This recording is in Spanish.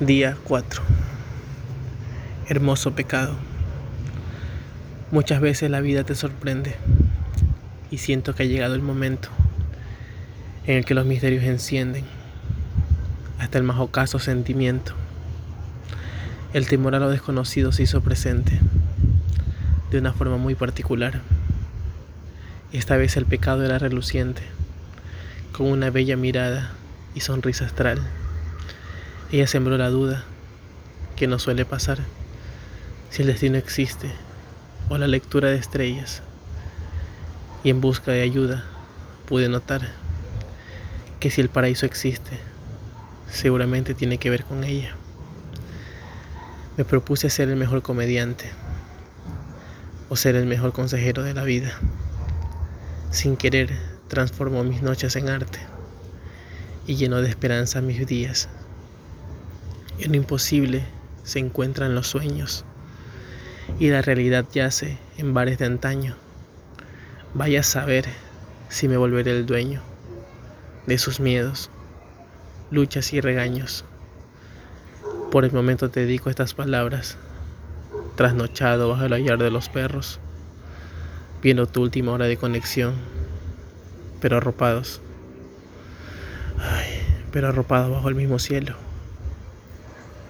Día 4. Hermoso pecado. Muchas veces la vida te sorprende y siento que ha llegado el momento en el que los misterios encienden hasta el más ocaso sentimiento. El temor a lo desconocido se hizo presente de una forma muy particular. Esta vez el pecado era reluciente, con una bella mirada y sonrisa astral. Ella sembró la duda, que no suele pasar, si el destino existe o la lectura de estrellas. Y en busca de ayuda pude notar que si el paraíso existe, seguramente tiene que ver con ella. Me propuse ser el mejor comediante o ser el mejor consejero de la vida. Sin querer, transformó mis noches en arte y llenó de esperanza mis días. En lo imposible se encuentran los sueños y la realidad yace en bares de antaño. Vaya a saber si me volveré el dueño de sus miedos, luchas y regaños. Por el momento te dedico estas palabras, trasnochado bajo el hallar de los perros, viendo tu última hora de conexión, pero arropados, ay, pero arropados bajo el mismo cielo.